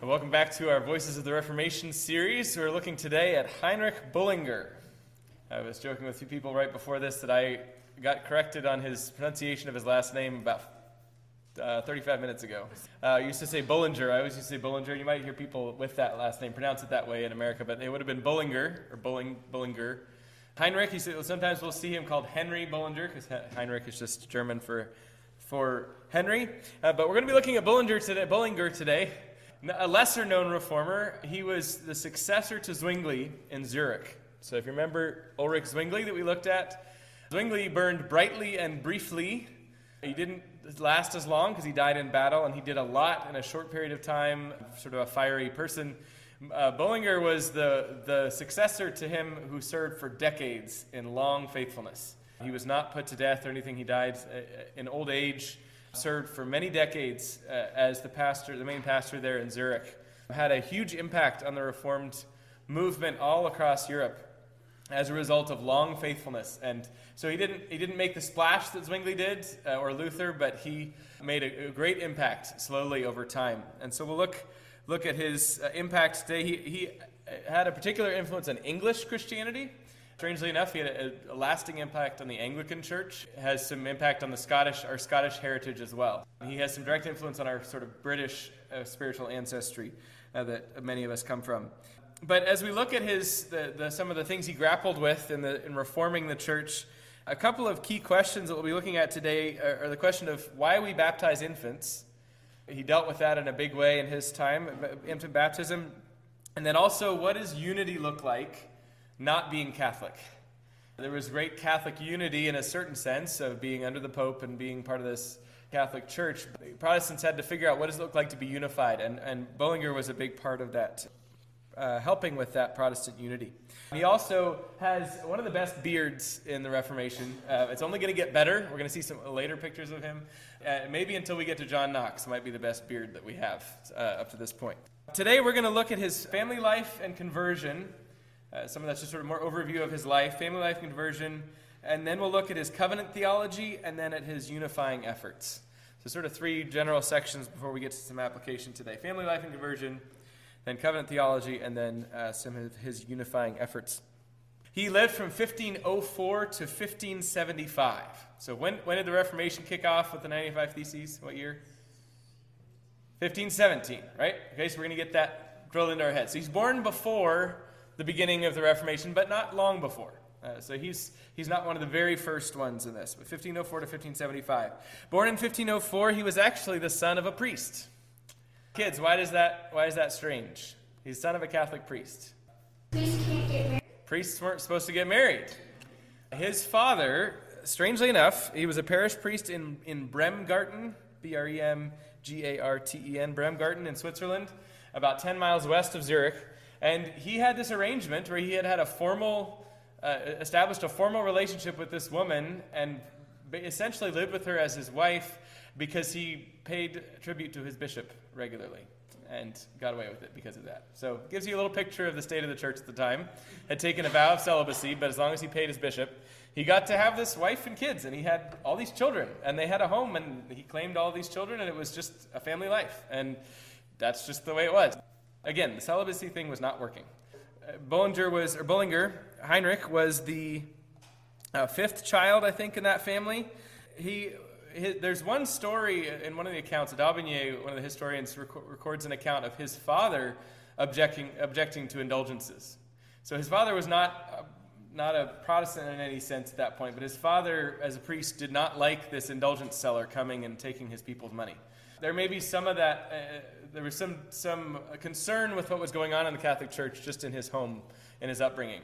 Welcome back to our Voices of the Reformation series. We're looking today at Heinrich Bullinger. I was joking with a few people right before this that I got corrected on his pronunciation of his last name about uh, 35 minutes ago. Uh, I used to say Bullinger. I always used to say Bullinger. You might hear people with that last name pronounce it that way in America, but it would have been Bullinger or Bulling, Bullinger. Heinrich, he sometimes we'll see him called Henry Bullinger because Heinrich is just German for, for Henry. Uh, but we're going to be looking at Bullinger today, Bullinger today a lesser known reformer. He was the successor to Zwingli in Zurich. So if you remember Ulrich Zwingli that we looked at, Zwingli burned brightly and briefly. He didn't last as long because he died in battle, and he did a lot in a short period of time, sort of a fiery person. Uh, Bullinger was the, the successor to him who served for decades in long faithfulness. He was not put to death or anything. He died uh, in old age served for many decades uh, as the pastor, the main pastor there in Zurich. Had a huge impact on the Reformed movement all across Europe as a result of long faithfulness. And so he didn't, he didn't make the splash that Zwingli did uh, or Luther, but he made a, a, great impact slowly over time. And so we'll look, look at his uh, impact today. He, he had a particular influence on English Christianity. Strangely enough, he had a, a, lasting impact on the Anglican Church, has some impact on the Scottish, our Scottish heritage as well. He has some direct influence on our sort of British uh, spiritual ancestry uh, that many of us come from. But as we look at his, the, the, some of the things he grappled with in, the, in reforming the church, a couple of key questions that we'll be looking at today are, are the question of why we baptize infants. He dealt with that in a big way in his time, infant baptism. And then also, what does unity look like not being Catholic. There was great Catholic unity in a certain sense of being under the Pope and being part of this Catholic Church. Protestants had to figure out what does it look like to be unified, and, and Bullinger was a big part of that, uh, helping with that Protestant unity. He also has one of the best beards in the Reformation. Uh, it's only going to get better. We're going to see some later pictures of him. Uh, maybe until we get to John Knox, might be the best beard that we have uh, up to this point. Today, we're going to look at his family life and conversion uh, some of that's just sort of more overview of his life, family life and conversion, and then we'll look at his covenant theology and then at his unifying efforts. So, sort of three general sections before we get to some application today family life and conversion, then covenant theology, and then uh, some of his unifying efforts. He lived from 1504 to 1575. So, when, when did the Reformation kick off with the 95 Theses? What year? 1517, right? Okay, so we're going to get that drilled into our heads. So, he's born before the beginning of the Reformation, but not long before. Uh, so he's, he's not one of the very first ones in this, but 1504 to 1575. Born in 1504, he was actually the son of a priest. Kids, why, does that, why is that strange? He's son of a Catholic priest. Priests weren't supposed to get married. His father, strangely enough, he was a parish priest in, in Bremgarten, B R E M G A R T E N, Bremgarten in Switzerland, about 10 miles west of Zurich. And he had this arrangement where he had had a formal, uh, established a formal relationship with this woman and essentially lived with her as his wife because he paid tribute to his bishop regularly and got away with it because of that. So it gives you a little picture of the state of the church at the time. Had taken a vow of celibacy, but as long as he paid his bishop, he got to have this wife and kids, and he had all these children, and they had a home, and he claimed all these children, and it was just a family life. And that's just the way it was. Again, the celibacy thing was not working. Uh, Bullinger was, or Bullinger, Heinrich was the uh, fifth child, I think, in that family. He, his, there's one story in one of the accounts. D'Aubigné, one of the historians, rec- records an account of his father objecting, objecting to indulgences. So his father was not uh, not a Protestant in any sense at that point, but his father, as a priest, did not like this indulgence seller coming and taking his people's money. There may be some of that. Uh, there was some, some concern with what was going on in the Catholic Church just in his home, in his upbringing.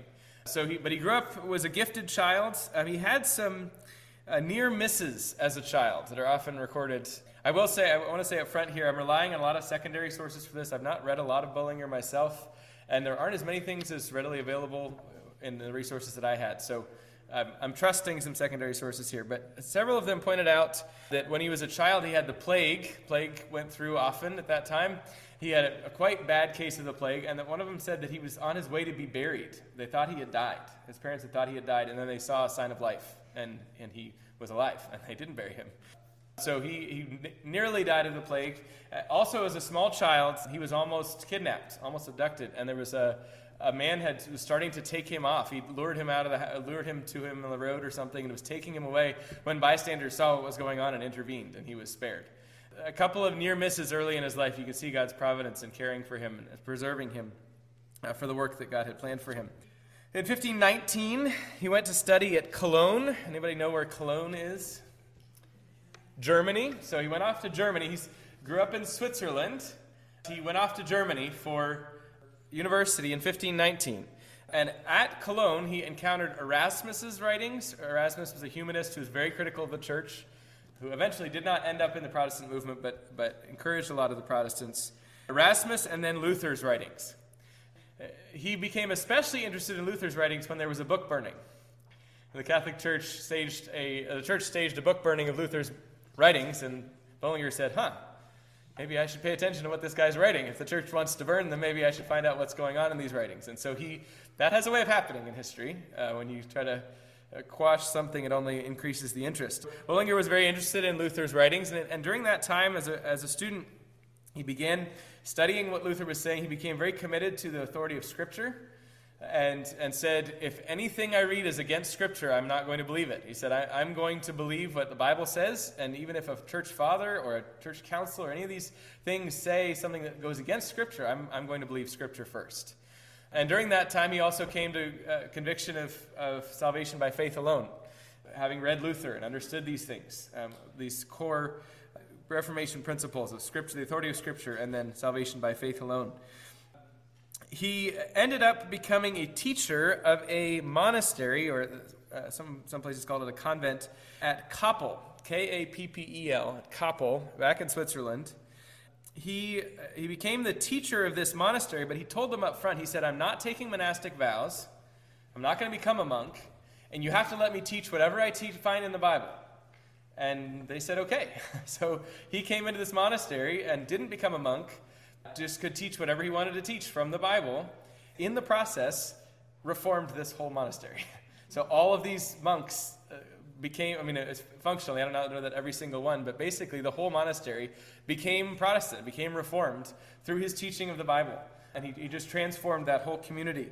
So he, but he grew up, was a gifted child. Um, he had some uh, near misses as a child that are often recorded. I will say, I want to say up front here, I'm relying on a lot of secondary sources for this. I've not read a lot of Bullinger myself, and there aren't as many things as readily available in the resources that I had. So I'm, I'm trusting some secondary sources here, but several of them pointed out that when he was a child, he had the plague. Plague went through often at that time. He had a, a quite bad case of the plague, and that one of them said that he was on his way to be buried. They thought he had died. His parents had thought he had died, and then they saw a sign of life, and, and he was alive, and they didn't bury him. So he, he nearly died of the plague. Uh, also, as a small child, he was almost kidnapped, almost abducted, and there was a, a man had was starting to take him off. He lured him out of the lured him to him on the road or something, and was taking him away. When bystanders saw what was going on and intervened, and he was spared. A couple of near misses early in his life, you can see God's providence in caring for him and preserving him uh, for the work that God had planned for him. In 1519, he went to study at Cologne. Anybody know where Cologne is? Germany. So he went off to Germany. He grew up in Switzerland. He went off to Germany for university in 1519. And at Cologne, he encountered Erasmus's writings. Erasmus was a humanist who was very critical of the church, who eventually did not end up in the Protestant movement, but, but encouraged a lot of the Protestants. Erasmus and then Luther's writings. Uh, he became especially interested in Luther's writings when there was a book burning. The Catholic Church staged a, uh, the church staged a book burning of Luther's writings, and Bullinger said, huh, maybe I should pay attention to what this guy's writing. If the church wants to burn, then maybe I should find out what's going on in these writings. And so he, that has a way of happening in history. Uh, when you try to uh, quash something, it only increases the interest. Bullinger was very interested in Luther's writings, and, and during that time, as a, as a student, he began studying what Luther was saying. He became very committed to the authority of Scripture and, and said, If anything I read is against Scripture, I'm not going to believe it. He said, I, am going to believe what the Bible says, and even if a church father or a church council or any of these things say something that goes against Scripture, I'm, I'm going to believe Scripture first. And during that time, he also came to uh, conviction of, of salvation by faith alone, having read Luther and understood these things, um, these core Reformation principles of Scripture, the authority of Scripture, and then salvation by faith alone he ended up becoming a teacher of a monastery, or uh, some, some places called it a convent, at Kappel, K A P P E L, at Kappel, back in Switzerland. He, he became the teacher of this monastery, but he told them up front, he said, I'm not taking monastic vows, I'm not going to become a monk, and you have to let me teach whatever I teach, find in the Bible. And they said, okay. So he came into this monastery and didn't become a monk just could teach whatever he wanted to teach from the Bible. In the process, reformed this whole monastery. So all of these monks uh, became, I mean, it's functionally, I don't know that every single one, but basically the whole monastery became Protestant, became reformed through his teaching of the Bible. And he, he just transformed that whole community.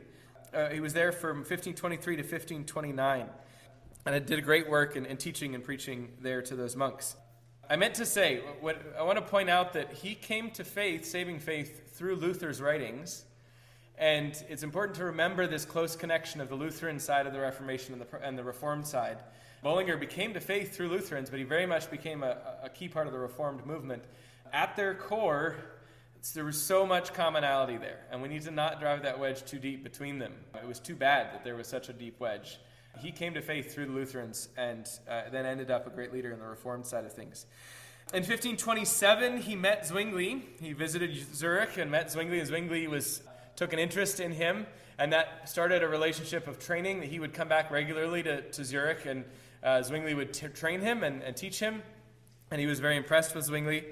Uh, he was there from 1523 to 1529 and it did a great work in, in teaching and preaching there to those monks. I meant to say, what, I want to point out that he came to faith, saving faith, through Luther's writings. And it's important to remember this close connection of the Lutheran side of the Reformation and the, and the Reformed side. Bullinger became to faith through Lutherans, but he very much became a, a key part of the Reformed movement. At their core, there was so much commonality there, and we need to not drive that wedge too deep between them. It was too bad that there was such a deep wedge. He came to faith through the Lutherans and uh, then ended up a great leader in the Reformed side of things. In 1527, he met Zwingli. He visited Zurich and met Zwingli, and Zwingli was, took an interest in him, and that started a relationship of training that he would come back regularly to, to Zurich, and uh, Zwingli would t- train him and, and teach him, and he was very impressed with Zwingli.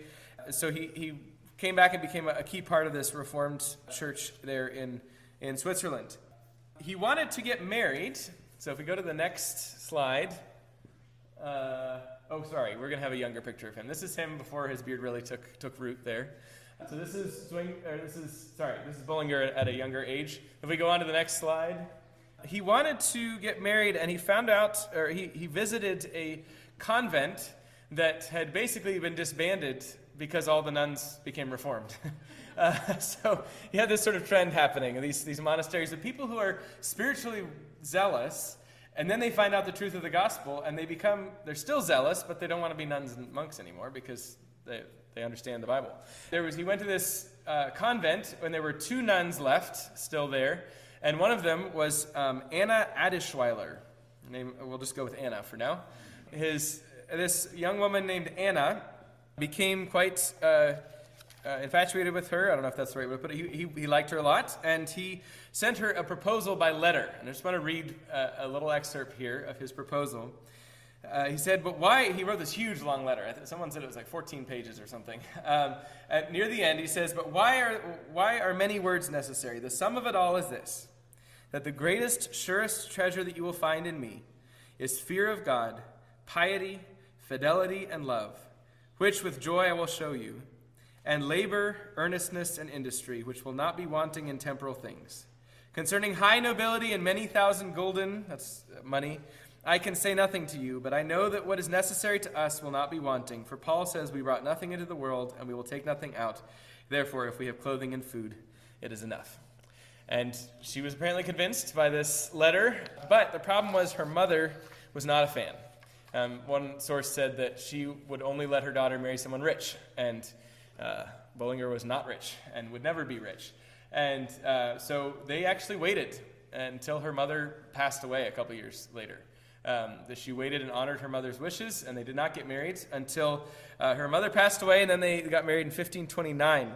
So he, he came back and became a, a key part of this Reformed church there in, in Switzerland. He wanted to get married, so if we go to the next slide, uh, oh, sorry, we're going to have a younger picture of him. This is him before his beard really took, took root there. So this is Swing, or this is sorry, this is Bullinger at a younger age. If we go on to the next slide, he wanted to get married, and he found out, or he, he visited a convent that had basically been disbanded because all the nuns became reformed. uh, so you have this sort of trend happening. These these monasteries of people who are spiritually zealous, and then they find out the truth of the gospel, and they become, they're still zealous, but they don't want to be nuns and monks anymore because they, they understand the Bible. There was, he went to this uh, convent when there were two nuns left still there, and one of them was um, Anna Adlischwyler. Name, we'll just go with Anna for now. His, this young woman named Anna became quite uh, uh, infatuated with her. I don't know if that's the right way to put it. He, he, he, liked her a lot, and he sent her a proposal by letter. And I just want to read uh, a little excerpt here of his proposal. Uh, he said, but why? He wrote this huge long letter. Someone said it was like 14 pages or something. Um, near the end, he says, but why are, why are many words necessary? The sum of it all is this that the greatest, surest treasure that you will find in me is fear of God, piety, fidelity, and love which with joy I will show you, and labor, earnestness, and industry, which will not be wanting in temporal things. Concerning high nobility and many thousand gulden, that's money, I can say nothing to you, but I know that what is necessary to us will not be wanting. For Paul says, We brought nothing into the world, and we will take nothing out. Therefore, if we have clothing and food, it is enough. And she was apparently convinced by this letter, but the problem was her mother was not a fan. Um, one source said that she would only let her daughter marry someone rich, and uh, Bullinger was not rich and would never be rich. And uh, so they actually waited until her mother passed away a couple years later. Um, that she waited and honored her mother's wishes, and they did not get married until uh, her mother passed away, and then they got married in 1529.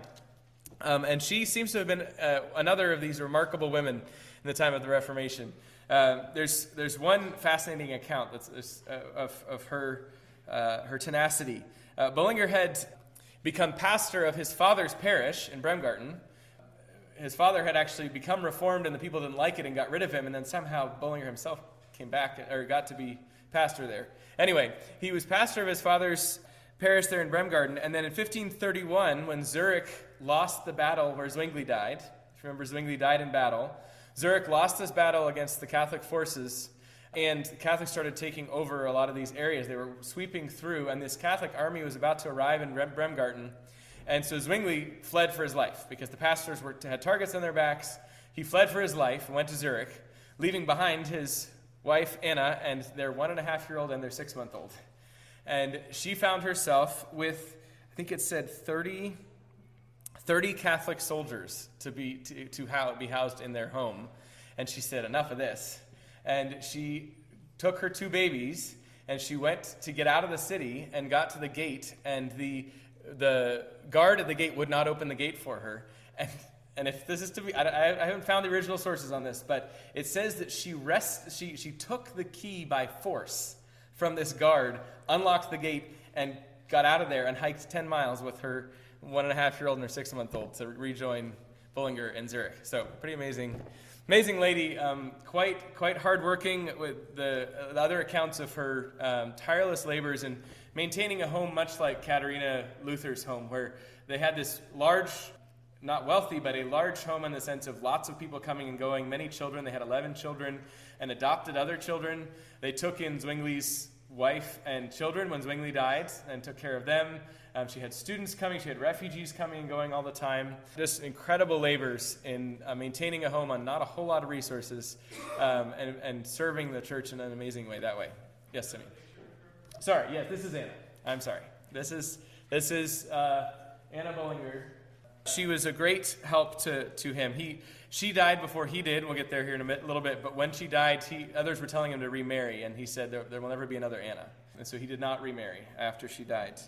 Um, and she seems to have been uh, another of these remarkable women in the time of the Reformation. Uh, there's, there's one fascinating account that's, uh, of, of her, uh, her tenacity. Uh, Bullinger had become pastor of his father's parish in Bremgarten. His father had actually become reformed, and the people didn't like it and got rid of him, and then somehow Bullinger himself came back or got to be pastor there. Anyway, he was pastor of his father's parish there in Bremgarten, and then in 1531, when Zurich lost the battle where Zwingli died, if you remember, Zwingli died in battle. Zurich lost this battle against the Catholic forces, and Catholics started taking over a lot of these areas. They were sweeping through, and this Catholic army was about to arrive in Bremgarten. And so Zwingli fled for his life because the pastors were, had targets on their backs. He fled for his life and went to Zurich, leaving behind his wife Anna and their one and a half year old and their six month old. And she found herself with, I think it said 30, 30 Catholic soldiers to, be, to, to how, be housed in their home. And she said, Enough of this. And she took her two babies and she went to get out of the city and got to the gate. And the, the guard at the gate would not open the gate for her. And and if this is to be, I, I, haven't found the original sources on this, but it says that she rest, she, she took the key by force from this guard, unlocked the gate, and got out of there and hiked 10 miles with her one and a half year old and her six month old to rejoin Bullinger in Zurich. So, pretty amazing. Amazing lady, um, quite quite hardworking. With the, the, other accounts of her um, tireless labors in maintaining a home, much like Katharina Luther's home, where they had this large not wealthy, but a large home in the sense of lots of people coming and going, many children. They had 11 children and adopted other children. They took in Zwingli's wife and children when Zwingli died and took care of them. Um, she had students coming, she had refugees coming and going all the time. Just incredible labors in uh, maintaining a home on not a whole lot of resources um, and, and serving the church in an amazing way that way. Yes, Simi. Sorry, yes, this is Anna. I'm sorry. This is, this is uh, Anna Bullinger. She was a great help to, to him. He, she died before he did. We'll get there here in a little bit. But when she died, he, others were telling him to remarry, and he said there, there will never be another Anna. And so he did not remarry after she died.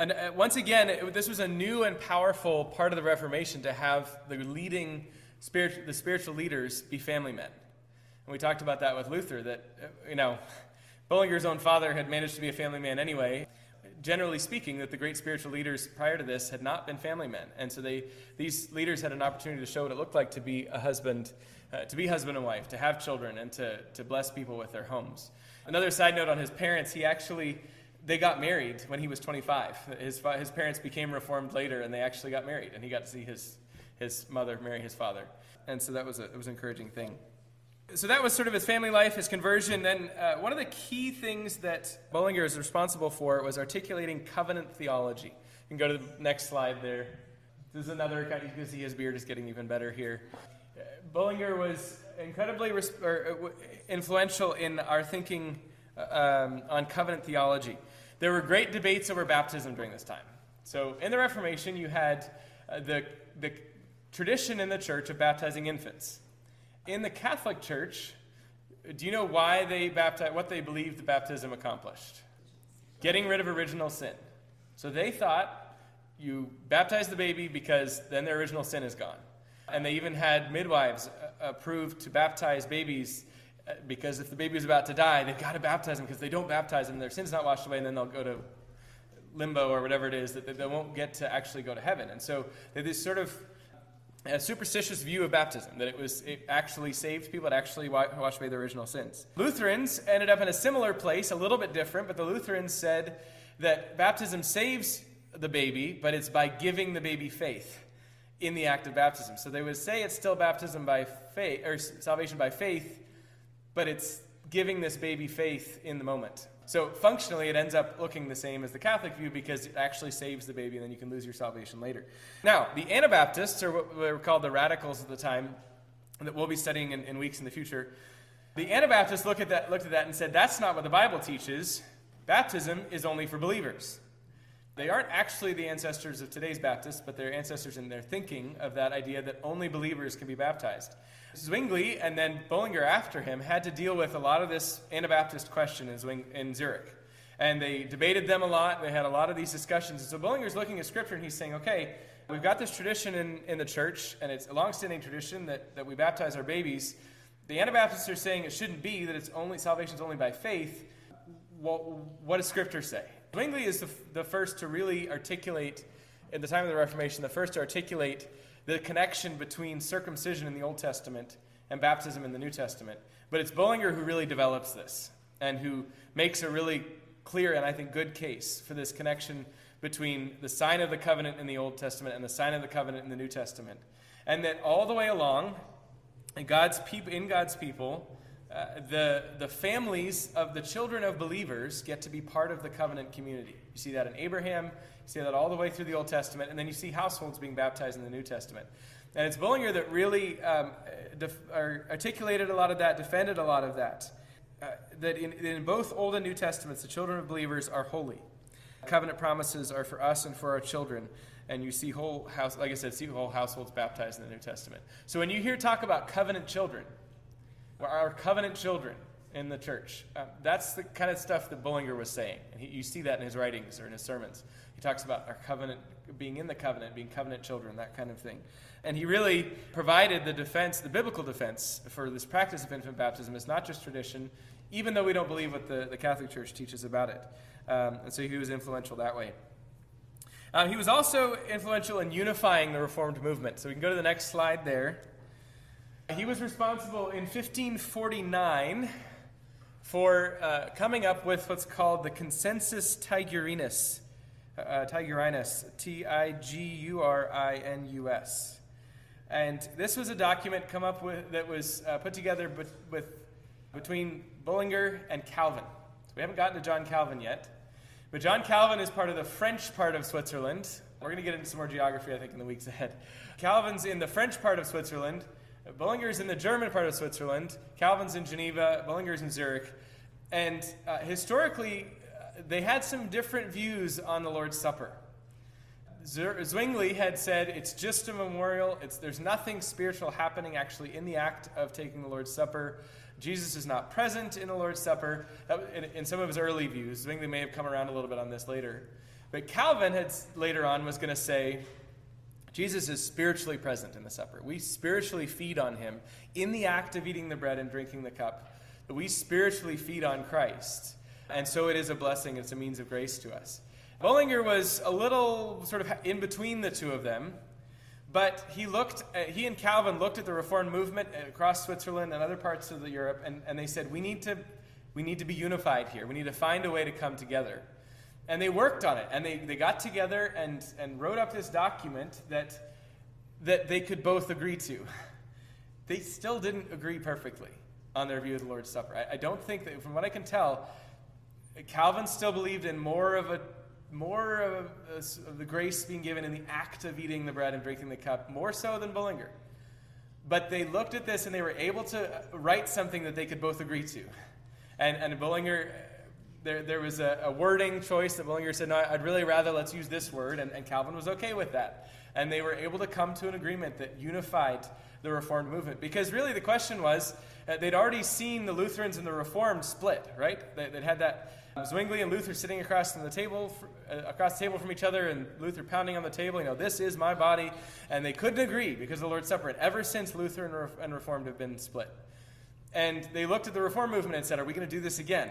And uh, once again, it, this was a new and powerful part of the Reformation to have the leading spirit, the spiritual leaders be family men. And we talked about that with Luther. That uh, you know, Bullinger's own father had managed to be a family man anyway generally speaking, that the great spiritual leaders prior to this had not been family men. And so they, these leaders had an opportunity to show what it looked like to be a husband, uh, to be husband and wife, to have children, and to, to bless people with their homes. Another side note on his parents, he actually, they got married when he was 25. His, his parents became reformed later, and they actually got married, and he got to see his, his mother marry his father. And so that was, a, it was an encouraging thing so that was sort of his family life, his conversion. Then uh, one of the key things that Bullinger is responsible for was articulating covenant theology. You can go to the next slide there. This is another kind. You can see his beard is getting even better here. Uh, Bullinger was incredibly res- or, uh, influential in our thinking uh, um, on covenant theology. There were great debates over baptism during this time. So in the Reformation, you had uh, the, the tradition in the church of baptizing infants. In the Catholic Church, do you know why they baptized, what they believed the baptism accomplished? Getting rid of original sin. So they thought you baptize the baby because then their original sin is gone. And they even had midwives uh, approved to baptize babies uh, because if the baby is about to die, they've got to baptize them because they don't baptize them, their sin's not washed away, and then they'll go to limbo or whatever it is that they won't get to actually go to heaven. And so they this sort of a superstitious view of baptism that it was it actually saved people it actually washed away their original sins lutherans ended up in a similar place a little bit different but the lutherans said that baptism saves the baby, but it's by giving the baby faith in the act of baptism. So they would say it's still baptism by faith, or salvation by faith, but it's giving this baby faith in the moment. So functionally, it ends up looking the same as the Catholic view because it actually saves the baby, and then you can lose your salvation later. Now, the Anabaptists, or what were called the radicals at the time, that we'll be studying in, in weeks in the future, the Anabaptists look at that, looked at that and said, that's not what the Bible teaches. Baptism is only for believers. They aren't actually the ancestors of today's Baptists, but they're ancestors in their thinking of that idea that only believers can be baptized. Zwingli and then Bullinger after him had to deal with a lot of this Anabaptist question in, Zwing, in Zurich. And they debated them a lot. They had a lot of these discussions. And so Bullinger's looking at Scripture and he's saying, okay, we've got this tradition in, in the church, and it's a long-standing tradition that, that we baptize our babies. The Anabaptists are saying it shouldn't be, that it's only salvation is only by faith. Well, what does Scripture say? Zwingli is the, the first to really articulate, in the time of the Reformation, the first to articulate the connection between circumcision in the Old Testament and baptism in the New Testament. But it's Bullinger who really develops this and who makes a really clear and I think good case for this connection between the sign of the covenant in the Old Testament and the sign of the covenant in the New Testament. And that all the way along, in God's, peop- in God's people, uh, the, the families of the children of believers get to be part of the covenant community. You see that in Abraham, you see that all the way through the Old Testament, and then you see households being baptized in the New Testament. And it's Bullinger that really um, def- articulated a lot of that, defended a lot of that. Uh, that in, in both Old and New Testaments, the children of believers are holy. Covenant promises are for us and for our children. And you see whole house, like I said, see whole households baptized in the New Testament. So when you hear talk about covenant children, our covenant children in the church. Uh, that's the kind of stuff that Bullinger was saying. And he, you see that in his writings or in his sermons. He talks about our covenant, being in the covenant, being covenant children, that kind of thing. And he really provided the defense, the biblical defense for this practice of infant baptism. It's not just tradition, even though we don't believe what the, the Catholic Church teaches about it. Um, and so he was influential that way. Um, he was also influential in unifying the Reformed movement. So we can go to the next slide there. He was responsible in 1549 for uh, coming up with what's called the Consensus Tigurinus. Uh, Tigurinus, T I G U R I N U S. And this was a document come up with that was uh, put together with, with, between Bullinger and Calvin. So we haven't gotten to John Calvin yet. But John Calvin is part of the French part of Switzerland. We're going to get into some more geography, I think, in the weeks ahead. Calvin's in the French part of Switzerland. Bullinger's in the German part of Switzerland. Calvin's in Geneva. Bullinger's in Zurich. And uh, historically, uh, they had some different views on the Lord's Supper. Zwingli had said it's just a memorial. It's, there's nothing spiritual happening actually in the act of taking the Lord's Supper. Jesus is not present in the Lord's Supper. In, in some of his early views, Zwingli may have come around a little bit on this later. But Calvin had later on was going to say Jesus is spiritually present in the supper. We spiritually feed on him in the act of eating the bread and drinking the cup. We spiritually feed on Christ. And so it is a blessing, it's a means of grace to us. Bullinger was a little sort of in between the two of them, but he looked, at, he and Calvin looked at the Reformed movement across Switzerland and other parts of Europe, and, and they said, we need, to, we need to be unified here. We need to find a way to come together. And they worked on it, and they, they got together and, and wrote up this document that, that they could both agree to. They still didn't agree perfectly on their view of the Lord's Supper. I, I don't think that, from what I can tell, Calvin still believed in more of a more of, a, of, the grace being given in the act of eating the bread and drinking the cup, more so than Bullinger. But they looked at this and they were able to write something that they could both agree to. And, and Bullinger there, there was a, a, wording choice that Bullinger said, no, I'd really rather let's use this word, and, and, Calvin was okay with that. And they were able to come to an agreement that unified the Reformed movement. Because really the question was, uh, they'd already seen the Lutherans and the Reformed split, right? They, would had that um, Zwingli and Luther sitting across the table, uh, across the table from each other, and Luther pounding on the table, you know, this is my body. And they couldn't agree because of the Lord's Supper. And ever since Luther and, Re- and Reformed have been split. And they looked at the Reform movement and said, are we going to do this again?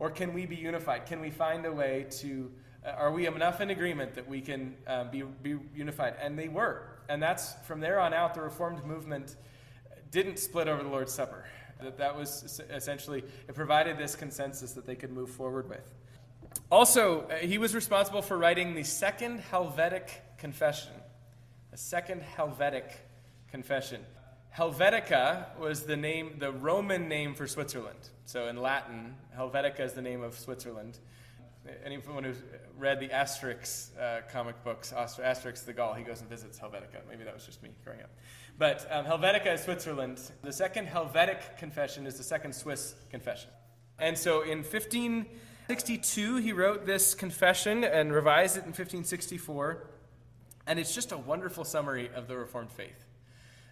Or can we be unified? Can we find a way to, uh, are we enough in agreement that we can uh, be, be unified? And they were. And that's from there on out, the Reformed movement didn't split over the Lord's Supper. That, that was essentially, it provided this consensus that they could move forward with. Also, uh, he was responsible for writing the Second Helvetic Confession. The Second Helvetic Confession. Helvetica was the name, the Roman name for Switzerland. So in Latin, Helvetica is the name of Switzerland. Anyone who's read the Asterix uh, comic books, Asterix the Gaul, he goes and visits Helvetica. Maybe that was just me growing up. But um, Helvetica is Switzerland. The second Helvetic confession is the second Swiss confession. And so in 1562, he wrote this confession and revised it in 1564. And it's just a wonderful summary of the Reformed faith.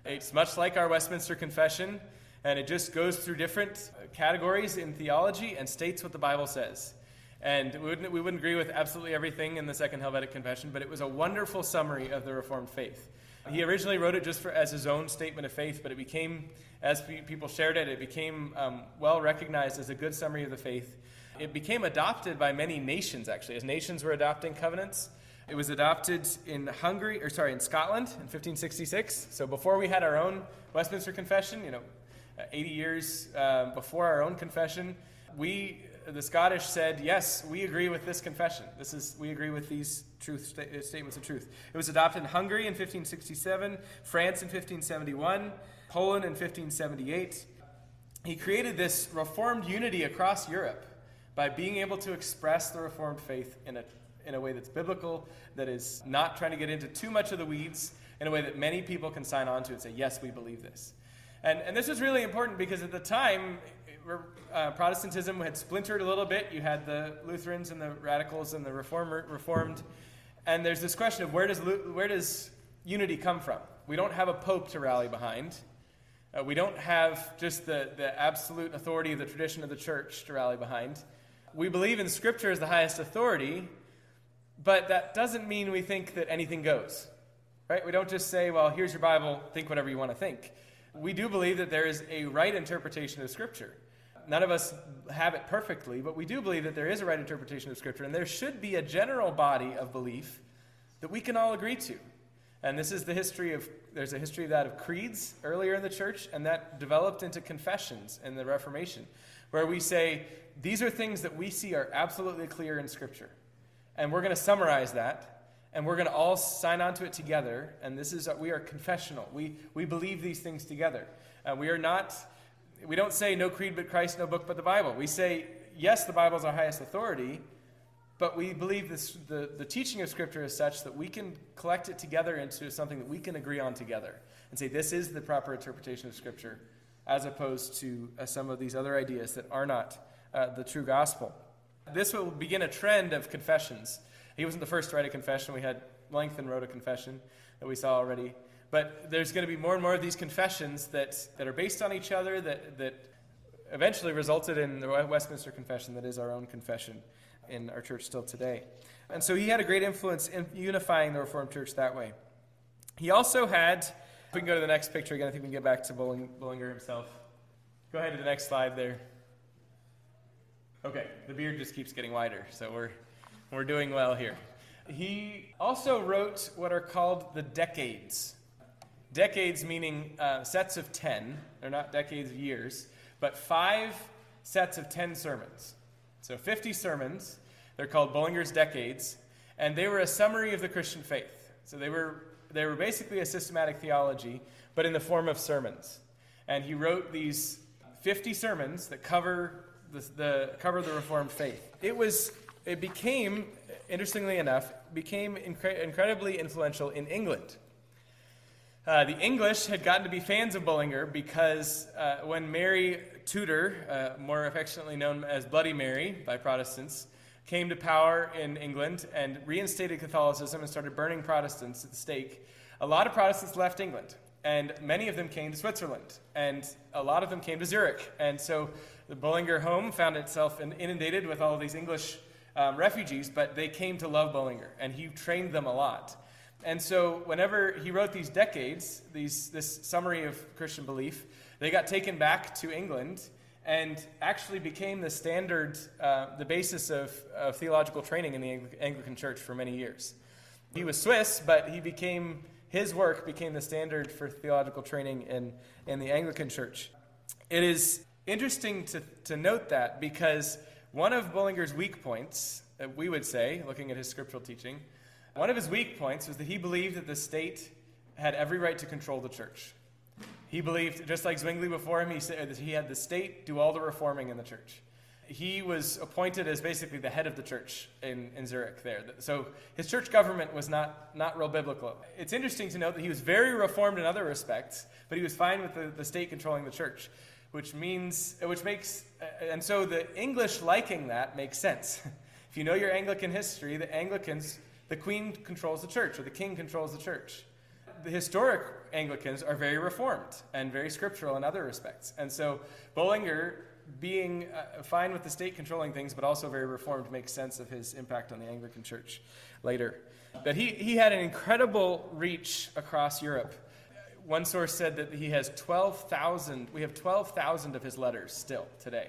It's much like our Westminster Confession, and it just goes through different categories in theology and states what the Bible says. And we wouldn't, we wouldn't agree with absolutely everything in the Second Helvetic Confession, but it was a wonderful summary of the Reformed faith. He originally wrote it just for, as his own statement of faith, but it became, as people shared it, it became um, well recognized as a good summary of the faith. It became adopted by many nations, actually, as nations were adopting covenants. It was adopted in Hungary, or sorry, in Scotland in 1566. So before we had our own Westminster Confession, you know, 80 years uh, before our own confession, we the Scottish said, yes, we agree with this confession. This is, we agree with these truth sta- statements of truth. It was adopted in Hungary in 1567, France in 1571, Poland in 1578. He created this reformed unity across Europe by being able to express the reformed faith in a, in a way that's biblical, that is not trying to get into too much of the weeds, in a way that many people can sign on to and say, yes, we believe this. And, and this is really important because at the time, uh, Protestantism had splintered a little bit. You had the Lutherans and the radicals and the Reformer, Reformed. And there's this question of where does, where does unity come from? We don't have a pope to rally behind. Uh, we don't have just the, the absolute authority of the tradition of the church to rally behind. We believe in Scripture as the highest authority, but that doesn't mean we think that anything goes. Right? We don't just say, well, here's your Bible, think whatever you want to think. We do believe that there is a right interpretation of Scripture none of us have it perfectly, but we do believe that there is a right interpretation of Scripture, and there should be a general body of belief that we can all agree to. And this is the history of, there's a history of that of creeds earlier in the church, and that developed into confessions in the Reformation, where we say, these are things that we see are absolutely clear in Scripture. And we're going to summarize that, and we're going to all sign on to it together. And this is, we are confessional. We, we believe these things together. Uh, we are not we don't say no creed but Christ, no book but the Bible. We say, yes, the Bible is our highest authority, but we believe this, the, the teaching of Scripture is such that we can collect it together into something that we can agree on together and say this is the proper interpretation of Scripture, as opposed to uh, some of these other ideas that are not uh, the true gospel. This will begin a trend of confessions. He wasn't the first to write a confession. We had Melanchthon wrote a confession that we saw already. But there's going to be more and more of these confessions that, that are based on each other that, that eventually resulted in the Westminster Confession that is our own confession in our church still today. And so he had a great influence in unifying the Reformed Church that way. He also had, we can go to the next picture again, I think we can get back to Bullinger himself. Go ahead to the next slide there. Okay, the beard just keeps getting wider, so we're, we're doing well here. He also wrote what are called the decades. Decades meaning uh, sets of 10. They're not decades of years, but five sets of 10 sermons. So 50 sermons. They're called Bullinger's Decades, and they were a summary of the Christian faith. So they were, they were basically a systematic theology, but in the form of sermons. And he wrote these 50 sermons that cover the, the, cover of the Reformed faith. It was it became, interestingly enough, became incre- incredibly influential in England. Uh, the English had gotten to be fans of Bullinger because uh, when Mary Tudor, uh, more affectionately known as Bloody Mary by Protestants, came to power in England and reinstated Catholicism and started burning Protestants at the stake, a lot of Protestants left England. And many of them came to Switzerland. And a lot of them came to Zurich. And so the Bullinger home found itself inundated with all these English um, refugees, but they came to love Bullinger. And he trained them a lot. And so, whenever he wrote these decades, these, this summary of Christian belief, they got taken back to England and actually became the standard, uh, the basis of, of, theological training in the Anglican Church for many years. He was Swiss, but he became his work became the standard for theological training in, in the Anglican Church. It is interesting to, to note that because one of Bullinger's weak points uh, we would say, looking at his scriptural teaching. One of his weak points was that he believed that the state had every right to control the church. He believed, just like Zwingli before him, he said that he had the state do all the reforming in the church. He was appointed as basically the head of the church in, in Zurich there. So his church government was not, not real biblical. It's interesting to note that he was very reformed in other respects, but he was fine with the, the state controlling the church, which means, which makes, and so the English liking that makes sense. if you know your Anglican history, the Anglicans, the queen controls the church, or the king controls the church the historic Anglicans are very reformed and very scriptural in other respects. And so Bullinger, being uh, fine with the state controlling things, but also very reformed, makes sense of his impact on the Anglican church later. But he, he had an incredible reach across Europe. One source said that he has 12,000, we have 12,000 of his letters still today,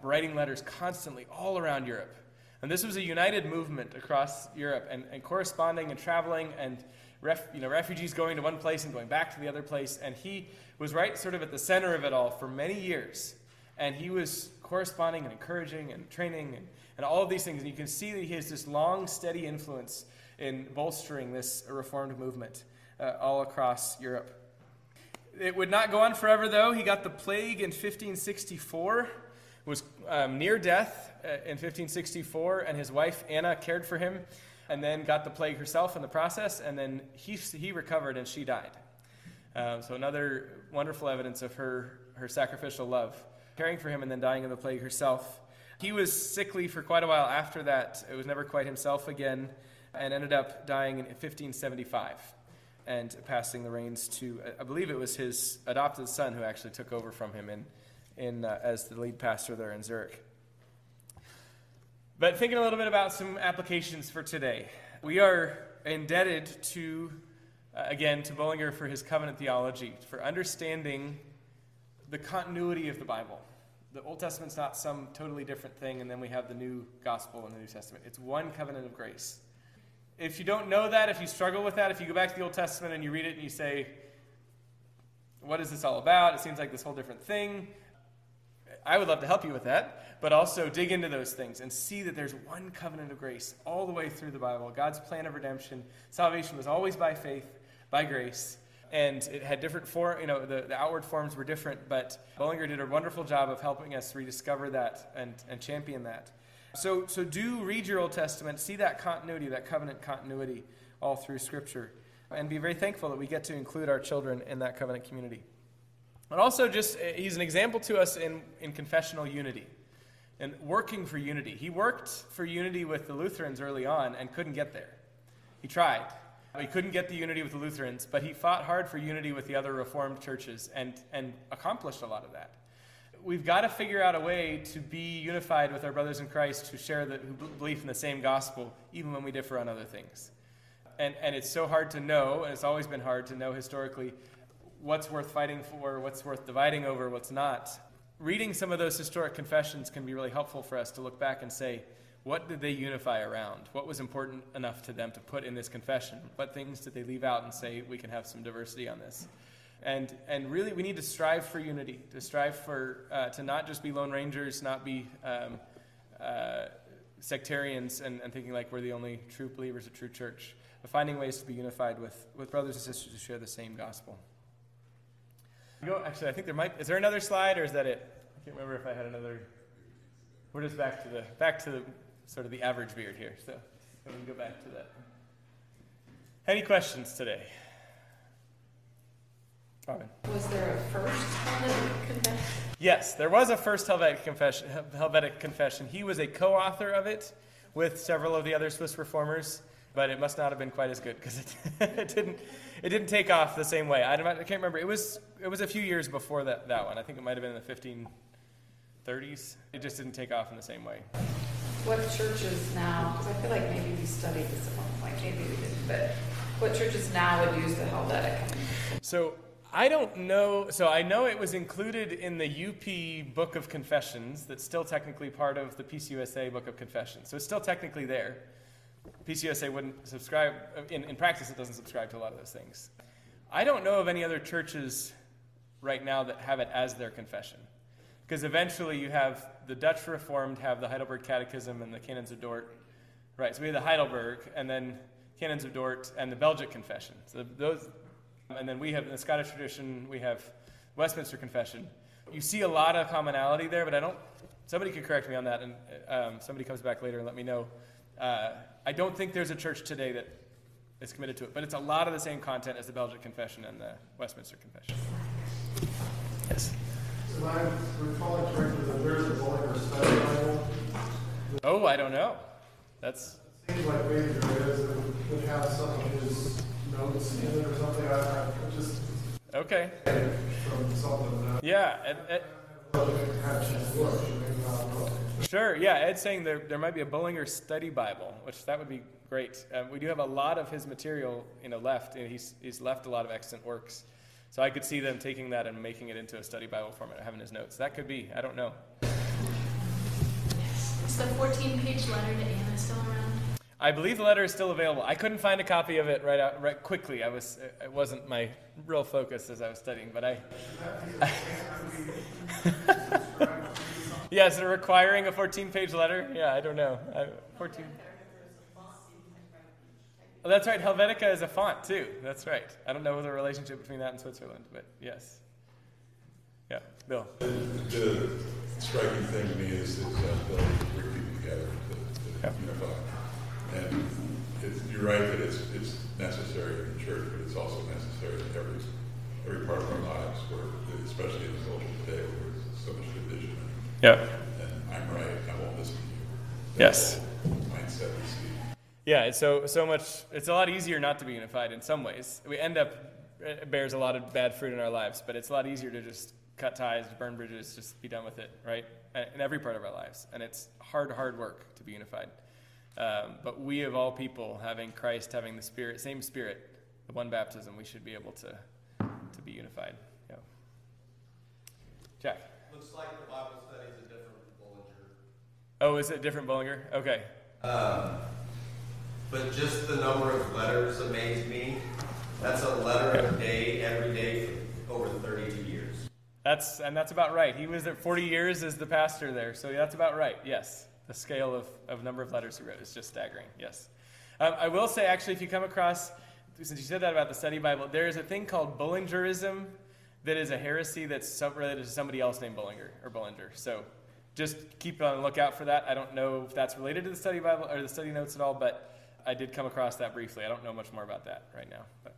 writing letters constantly all around Europe. And this was a united movement across Europe and, and corresponding and traveling and ref, you know, refugees going to one place and going back to the other place. And he was right sort of at the center of it all for many years. And he was corresponding and encouraging and training and, and all of these things. And you can see that he has this long, steady influence in bolstering this reformed movement uh, all across Europe. It would not go on forever, though. He got the plague in 1564, was um, near death uh, in 1564, and his wife Anna cared for him and then got the plague herself in the process, and then he, he recovered and she died. Um, so, another wonderful evidence of her, her sacrificial love, caring for him and then dying of the plague herself. He was sickly for quite a while after that. It was never quite himself again, and ended up dying in 1575 and passing the reins to, I believe it was his adopted son who actually took over from him in, in, uh, as the lead pastor there in Zurich. But thinking a little bit about some applications for today, we are indebted to, uh, again, to Bullinger for his covenant theology, for understanding the continuity of the Bible. The Old Testament's not some totally different thing, and then we have the new gospel and the New Testament. It's one covenant of grace. If you don't know that, if you struggle with that, if you go back to the Old Testament and you read it and you say, What is this all about? It seems like this whole different thing. I would love to help you with that but also dig into those things and see that there's one covenant of grace all the way through the Bible. God's plan of redemption, salvation was always by faith, by grace. And it had different form, you know, the, the outward forms were different, but Bullinger did a wonderful job of helping us rediscover that and, and champion that. So, so do read your Old Testament, see that continuity, that covenant continuity all through Scripture, and be very thankful that we get to include our children in that covenant community. But also, just eh, he's an example to us in, in confessional unity and working for unity. He worked for unity with the Lutherans early on and couldn't get there. He tried. He couldn't get the unity with the Lutherans, but he fought hard for unity with the other Reformed churches and, and accomplished a lot of that. We've got to figure out a way to be unified with our brothers in Christ who share the who belief in the same gospel, even when we differ on other things. And, and it's so hard to know, and it's always been hard to know historically what's worth fighting for, what's worth dividing over, what's not reading some of those historic confessions can be really helpful for us to look back and say, what did they unify around? What was important enough to them to put in this confession? What things did they leave out and say, we can have some diversity on this? And, and really, we need to strive for unity, to strive for, uh, to not just be Lone Rangers, not be um, uh, sectarians and, and thinking like we're the only true believers of true church, but finding ways to be unified with, with brothers and sisters who share the same gospel. Go, actually, I think there might. Is there another slide, or is that it? I can't remember if I had another. We're just back to the back to the sort of the average beard here. So we can go back to that. Any questions today? Robin. Was there a first Helvetic confession? Yes, there was a first Helvetic confession. Helvetic confession. He was a co-author of it with several of the other Swiss reformers but it must not have been quite as good because it, it, didn't it didn't take off the same way. I, I, can't remember. It was it was a few years before that that one. I think it might have been in the 1530s. It just didn't take off in the same way. What churches now? Because I feel like maybe we studied this at one point. Maybe we didn't. But what churches now would use the Helvetic? So I don't know. So I know it was included in the UP Book of Confessions. That's still technically part of the PCUSA Book of Confessions. So it's still technically there. PCUSA wouldn't subscribe, uh, in, in practice, it doesn't subscribe to a lot of those things. I don't know of any other churches right now that have it as their confession. Because eventually you have the Dutch Reformed have the Heidelberg Catechism and the Canons of Dort. Right, so we have the Heidelberg, and then Canons of Dort, and the Belgic Confession. So those, and then we have in the Scottish tradition, we have Westminster Confession. You see a lot of commonality there, but I don't. Somebody could correct me on that, and um, somebody comes back later and let me know. Uh, I don't think there's a church today that is committed to it, but it's a lot of the same content as the Belgic Confession and the Westminster Confession. Yes. Am I recalling correctly that there's a Bullinger study Bible? Oh, I don't know. That's It seems like maybe there is, that would have some of his notes in it or something. I, I just okay. from something that Yeah. Sure. Yeah. Ed's saying there, there might be a Bullinger study Bible, which that would be great. Um, we do have a lot of his material, you know, left. And he's he's left a lot of excellent works. So I could see them taking that and making it into a study Bible format, having his notes. That could be. I don't know. Is the 14 page letter to Anna still around? I believe the letter is still available. I couldn't find a copy of it right out right quickly. I was it wasn't my real focus as I was studying, but I. yes, they're requiring a 14-page letter. Yeah, I don't know. I, 14. Oh, that's right. Helvetica is a font too. That's right. I don't know the relationship between that and Switzerland, but yes. Yeah, Bill. The striking thing to me is that uh, Bill bring people together to, Yeah. unify. And it's, you're right that it's, it's necessary in the church, but it's also necessary in every, every part of our lives, where, especially in the culture today, where there's so much division. Yeah. And I'm right, I won't listen to you. Yes. Mindset we see. Yeah, it's so so much. It's a lot easier not to be unified in some ways. We end up it bears a lot of bad fruit in our lives, but it's a lot easier to just cut ties, burn bridges, just be done with it, right? In every part of our lives, and it's hard, hard work to be unified. Um, but we, of all people, having Christ, having the Spirit, same Spirit, the one baptism, we should be able to to be unified. Yeah. Jack. Looks like the Bible study is a different Bullinger. Oh, is it different Bullinger? Okay. Um, but just the number of letters amazed me. That's a letter a day, every day for over 32 years. That's and that's about right. He was at 40 years as the pastor there, so that's about right. Yes, the scale of, of number of letters he wrote is just staggering. Yes, um, I will say actually, if you come across, since you said that about the study Bible, there is a thing called Bullingerism that is a heresy that's some, related to somebody else named Bullinger or Bullinger. So just keep on the lookout for that. I don't know if that's related to the study Bible or the study notes at all, but I did come across that briefly. I don't know much more about that right now, but.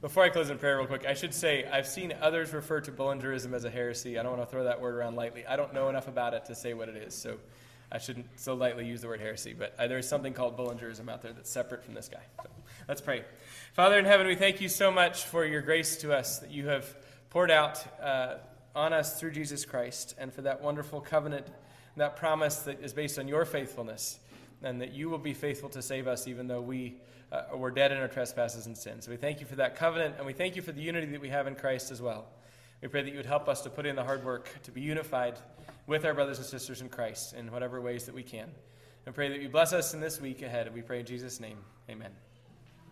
Before I close in prayer, real quick, I should say I've seen others refer to Bullingerism as a heresy. I don't want to throw that word around lightly. I don't know enough about it to say what it is, so I shouldn't so lightly use the word heresy. But uh, there is something called Bullingerism out there that's separate from this guy. So let's pray. Father in heaven, we thank you so much for your grace to us that you have poured out uh, on us through Jesus Christ, and for that wonderful covenant, that promise that is based on your faithfulness, and that you will be faithful to save us even though we uh, we're dead in our trespasses and sins. So we thank you for that covenant, and we thank you for the unity that we have in Christ as well. We pray that you would help us to put in the hard work to be unified with our brothers and sisters in Christ in whatever ways that we can. And pray that you bless us in this week ahead. We pray in Jesus' name. Amen.